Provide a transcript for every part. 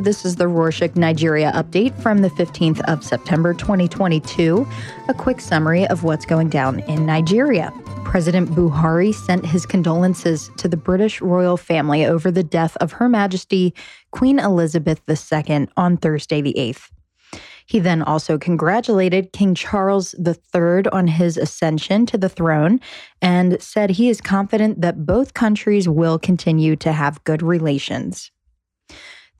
This is the Rorshok Nigeria update from the 15th of September 2022. A quick summary of what's going down in Nigeria. President Buhari sent his condolences to the British royal family over the death of Her Majesty Queen Elizabeth II on Thursday, the 8th. He then also congratulated King Charles III on his ascension to the throne and said he is confident that both countries will continue to have good relations.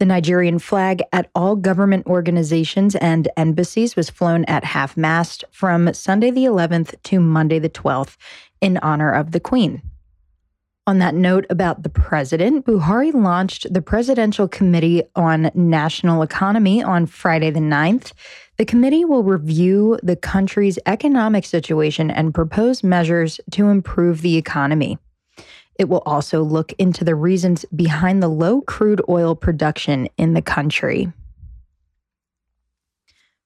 The Nigerian flag at all government organizations and embassies was flown at half mast from Sunday the 11th to Monday the 12th in honor of the Queen. On that note about the president, Buhari launched the Presidential Committee on National Economy on Friday the 9th. The committee will review the country's economic situation and propose measures to improve the economy. It will also look into the reasons behind the low crude oil production in the country.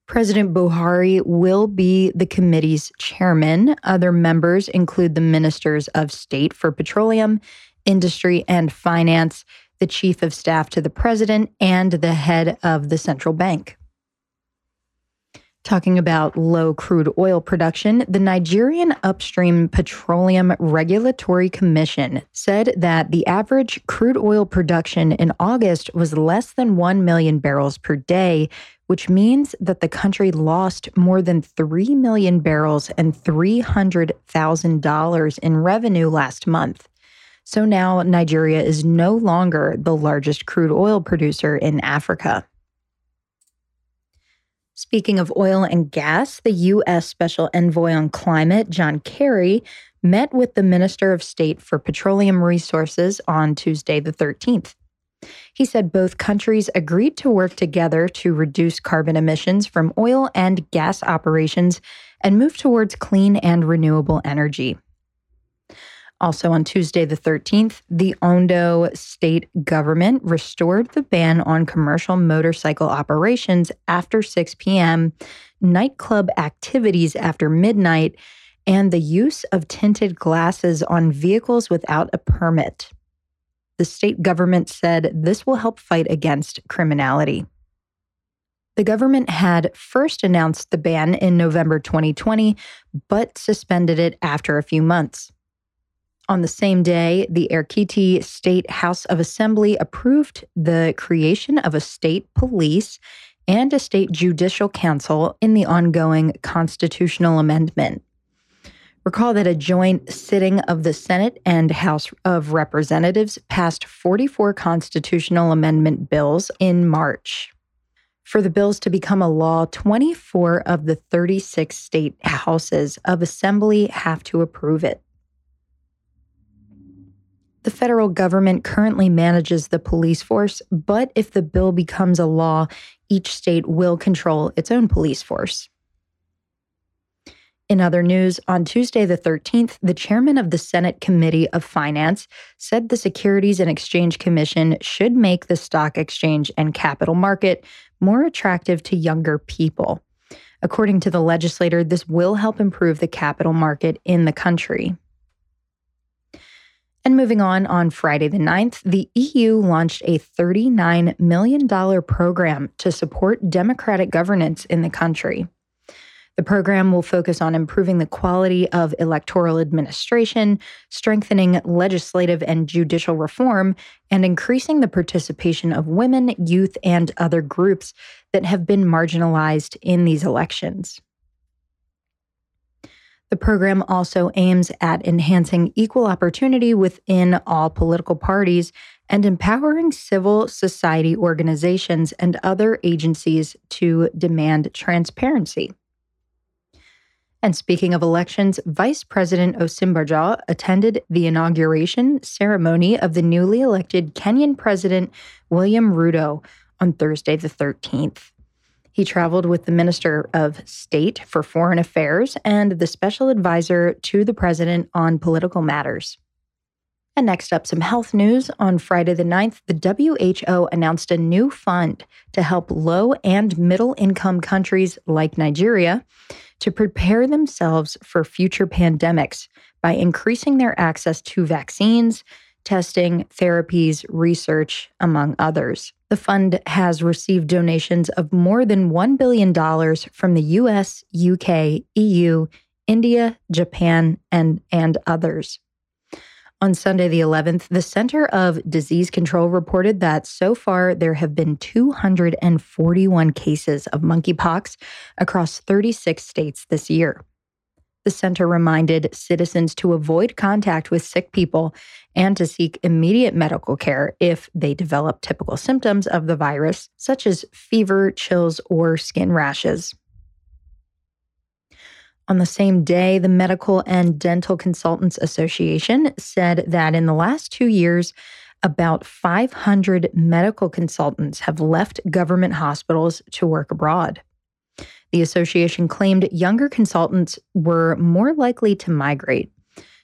President Buhari will be the committee's chairman. Other members include the ministers of state for petroleum, industry, and finance, the chief of staff to the president, and the head of the central bank. Talking about low crude oil production, the Nigerian Upstream Petroleum Regulatory Commission said that the average crude oil production in August was less than 1 million barrels per day, which means that the country lost more than 3 million barrels and $300,000 in revenue last month. So now Nigeria is no longer the largest crude oil producer in Africa. Speaking of oil and gas, the U.S. Special Envoy on Climate, John Kerry, met with the Minister of State for Petroleum Resources on Tuesday, the 13th. He said both countries agreed to work together to reduce carbon emissions from oil and gas operations and move towards clean and renewable energy. Also on Tuesday, the 13th, the Ondo state government restored the ban on commercial motorcycle operations after 6 p.m., nightclub activities after midnight, and the use of tinted glasses on vehicles without a permit. The state government said this will help fight against criminality. The government had first announced the ban in November 2020, but suspended it after a few months. On the same day, the Ekiti State House of Assembly approved the creation of a state police and a state judicial council in the ongoing constitutional amendment. Recall that a joint sitting of the Senate and House of Representatives passed 44 constitutional amendment bills in March. For the bills to become a law, 24 of the 36 state houses of assembly have to approve it. Federal government currently manages the police force, but if the bill becomes a law, each state will control its own police force. In other news, on Tuesday, the 13th, the chairman of the Senate Committee of Finance said the Securities and Exchange Commission should make the stock exchange and capital market more attractive to younger people. According to the legislator, this will help improve the capital market in the country. And moving on, on Friday the 9th, the EU launched a $39 million program to support democratic governance in the country. The program will focus on improving the quality of electoral administration, strengthening legislative and judicial reform, and increasing the participation of women, youth, and other groups that have been marginalized in these elections. The program also aims at enhancing equal opportunity within all political parties and empowering civil society organizations and other agencies to demand transparency. And speaking of elections, Vice President Osinbajo attended the inauguration ceremony of the newly elected Kenyan President William Ruto on Thursday, the 13th. He traveled with the Minister of State for Foreign Affairs and the Special Advisor to the President on Political Matters. And next up, some health news. On Friday the 9th, the WHO announced a new fund to help low and middle income countries like Nigeria to prepare themselves for future pandemics by increasing their access to vaccines, testing, therapies, research, among others. The fund has received donations of more than $1 billion from the US, UK, EU, India, Japan, and, and others. On Sunday, the 11th, the Center of Disease Control reported that so far there have been 241 cases of monkeypox across 36 states this year. The center reminded citizens to avoid contact with sick people and to seek immediate medical care if they develop typical symptoms of the virus, such as fever, chills, or skin rashes. On the same day, the Medical and Dental Consultants Association said that in the last two years, about 500 medical consultants have left government hospitals to work abroad. The association claimed younger consultants were more likely to migrate.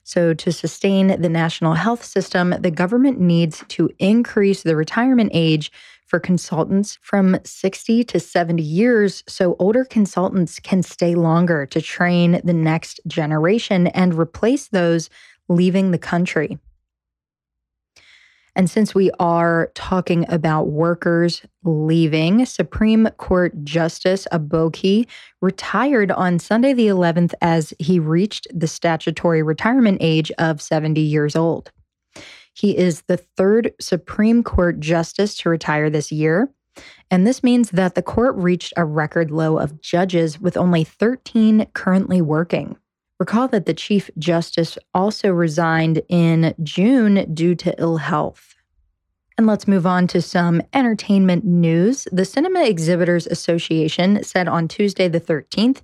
So, to sustain the national health system, the government needs to increase the retirement age for consultants from 60 to 70 years so older consultants can stay longer to train the next generation and replace those leaving the country. And since we are talking about workers leaving, Supreme Court Justice Aboki retired on Sunday the 11th as he reached the statutory retirement age of 70 years old. He is the third Supreme Court justice to retire this year. And this means that the court reached a record low of judges with only 13 currently working. Recall that the Chief Justice also resigned in June due to ill health. And let's move on to some entertainment news. The Cinema Exhibitors Association said on Tuesday, the 13th,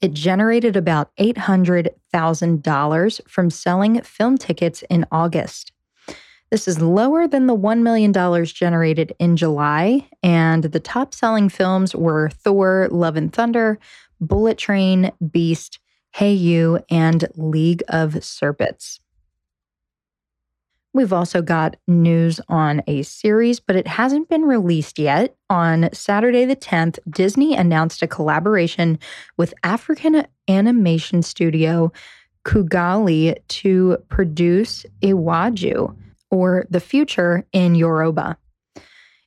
it generated about $800,000 from selling film tickets in August. This is lower than the $1 million generated in July, and the top selling films were Thor, Love and Thunder, Bullet Train, Beast, Hayu, and League of Serpents. We've also got news on a series, but it hasn't been released yet. On Saturday, the 10th, Disney announced a collaboration with African animation studio Kugali to produce Iwaju or The Future in Yoruba.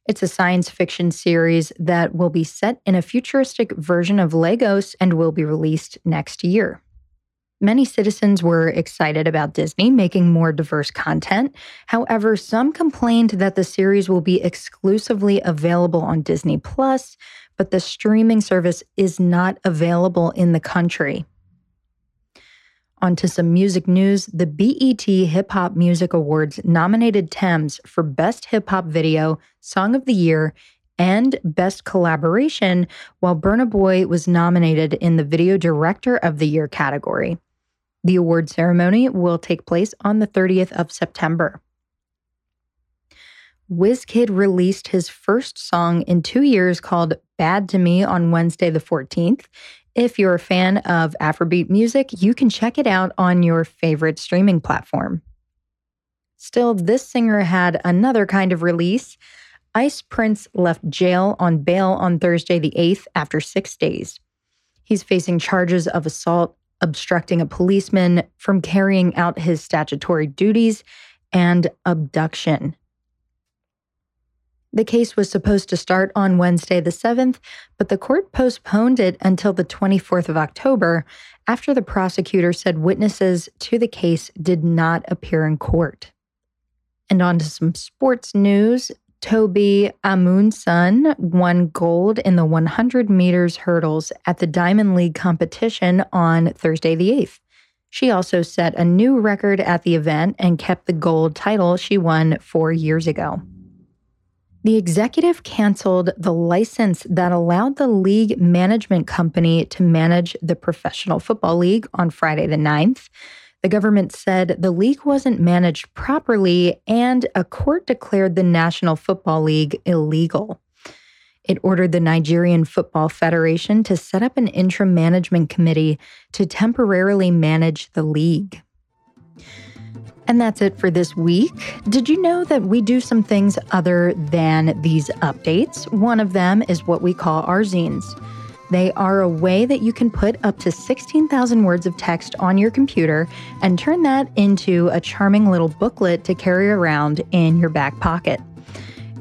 It's a science fiction series that will be set in a futuristic version of Lagos and will be released next year. Many citizens were excited about Disney making more diverse content. However, some complained that the series will be exclusively available on Disney Plus, but the streaming service is not available in the country. On to some music news. The BET Hip Hop Music Awards nominated Tems for Best Hip Hop Video, Song of the Year, and Best Collaboration, while Burna Boy was nominated in the Video Director of the Year category. The award ceremony will take place on the 30th of September. Wizkid released his first song in two years called Bad to Me on Wednesday, the 14th. If you're a fan of Afrobeat music, you can check it out on your favorite streaming platform. Still, this singer had another kind of release. Ice Prince left jail on bail on Thursday, the 8th, after six days. He's facing charges of assault, obstructing a policeman from carrying out his statutory duties, and abduction. The case was supposed to start on Wednesday, the 7th, but the court postponed it until the 24th of October after the prosecutor said witnesses to the case did not appear in court. And on to some sports news. Tobi Amusan won gold in the 100 meters hurdles at the Diamond League competition on Thursday, the 8th. She also set a new record at the event and kept the gold title she won four years ago. The executive canceled the license that allowed the league management company to manage the Professional Football League on Friday the 9th. The government said the league wasn't managed properly, and a court declared the National Football League illegal. It ordered the Nigerian Football Federation to set up an interim management committee to temporarily manage the league. And that's it for this week. Did you know that we do some things other than these updates? One of them is what we call our zines. They are a way that you can put up to 16,000 words of text on your computer and turn that into a charming little booklet to carry around in your back pocket.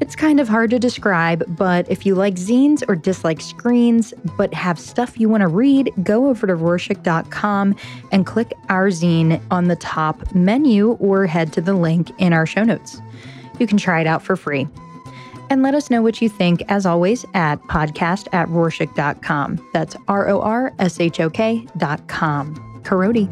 It's kind of hard to describe, but if you like zines or dislike screens, but have stuff you want to read, go over to Rorshok.com and click our zine on the top menu or head to the link in our show notes. You can try it out for free. And let us know what you think, as always, at podcast at Rorshok.com. That's R O R S H O K.com. Karoti.